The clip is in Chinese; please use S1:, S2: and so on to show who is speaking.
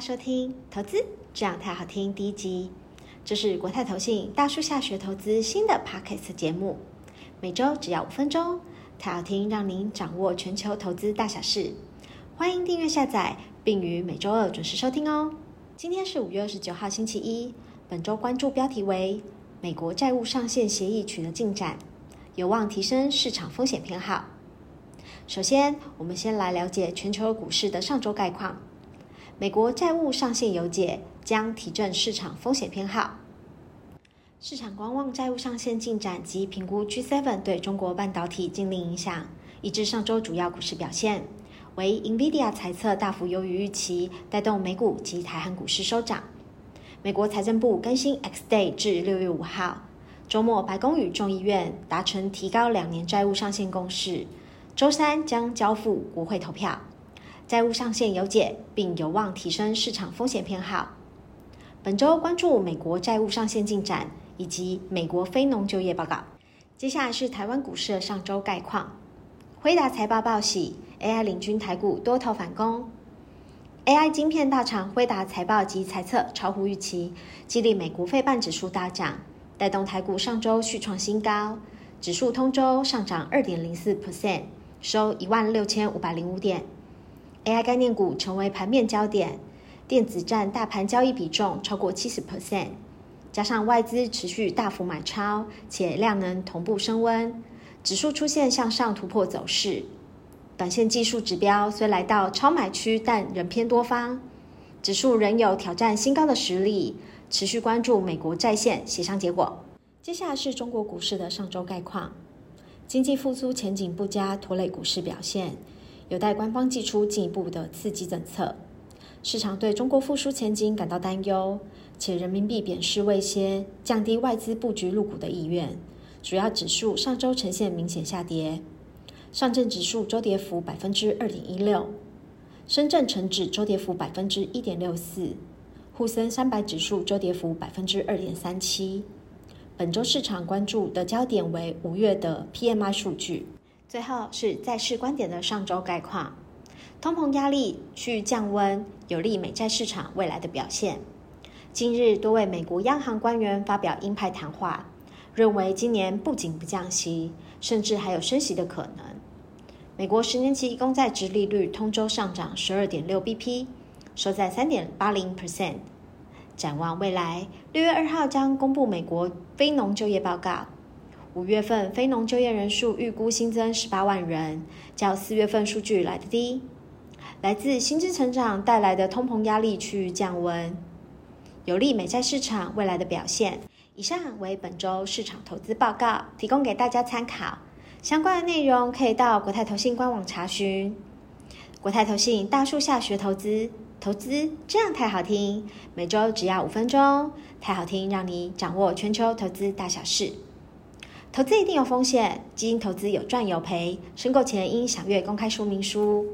S1: 收听《投资这样太好听》第一集，这是国泰投信大树下学投资新的 Podcast 节目，每周只要五分钟，太好听让您掌握全球投资大小事。欢迎订阅下载，并于每周二准时收听哦。今天是五月二十九号星期一，本周关注标题为：美国债务上限协议取得进展，有望提升市场风险偏好。首先，我们先来了解全球股市的上周概况。美国债务上限有解，将提振市场风险偏好。市场观望债务上限进展及评估 G7 对中国半导体禁令影响，抑制上周主要股市表现。为 NVIDIA 财测大幅优于预期，带动美股及台韩股市收涨。美国财政部更新 X Day 至六月五号。周末，白宫与众议院达成提高两年债务上限共识，周三将交付国会投票。债务上限有解，并有望提升市场风险偏好。本周关注美国债务上限进展以及美国非农就业报告。接下来是台湾股市上周概况。辉达财报报喜，AI 领军台股多头反攻。AI 晶片大厂辉达财报及财测超乎预期，激励美国费半指数大涨，带动台股上周续创新高，指数通周上涨二点零四 percent，收一万六千五百零五点。AI 概念股成为盘面焦点，电子占大盘交易比重超过七十 percent，加上外资持续大幅买超，且量能同步升温，指数出现向上突破走势。短线技术指标虽来到超买区，但仍偏多方，指数仍有挑战新高的实力。持续关注美国债线协商结果。接下来是中国股市的上周概况，经济复苏前景不佳，拖累股市表现。有待官方祭出进一步的刺激政策，市场对中国复苏前景感到担忧，且人民币贬势未歇，降低外资布局入股的意愿。主要指数上周呈现明显下跌，上证指数周跌幅百分之二点一六，深圳成指周跌幅百分之一点六四，沪深三百指数周跌幅百分之二点三七。本周市场关注的焦点为五月的 PMI 数据。最后是债市观点的上周概况，通膨压力趋于降温，有利美债市场未来的表现。近日多位美国央行官员发表鹰派谈话，认为今年不仅不降息，甚至还有升息的可能。美国十年期公债殖利率通周上涨十二点六 bp，收在三点八零 percent。展望未来，六月二号将公布美国非农就业报告。五月份非农就业人数预估新增十八万人，较四月份数据来得低。来自薪资成长带来的通膨压力趋于降温，有利美债市场未来的表现。以上为本周市场投资报告，提供给大家参考。相关的内容可以到国泰投信官网查询。国泰投信大树下学投资，投资这样太好听。每周只要五分钟，太好听让你掌握全球投资大小事。投资一定有风险，基金投资有赚有赔，申购前应详阅公开说明书。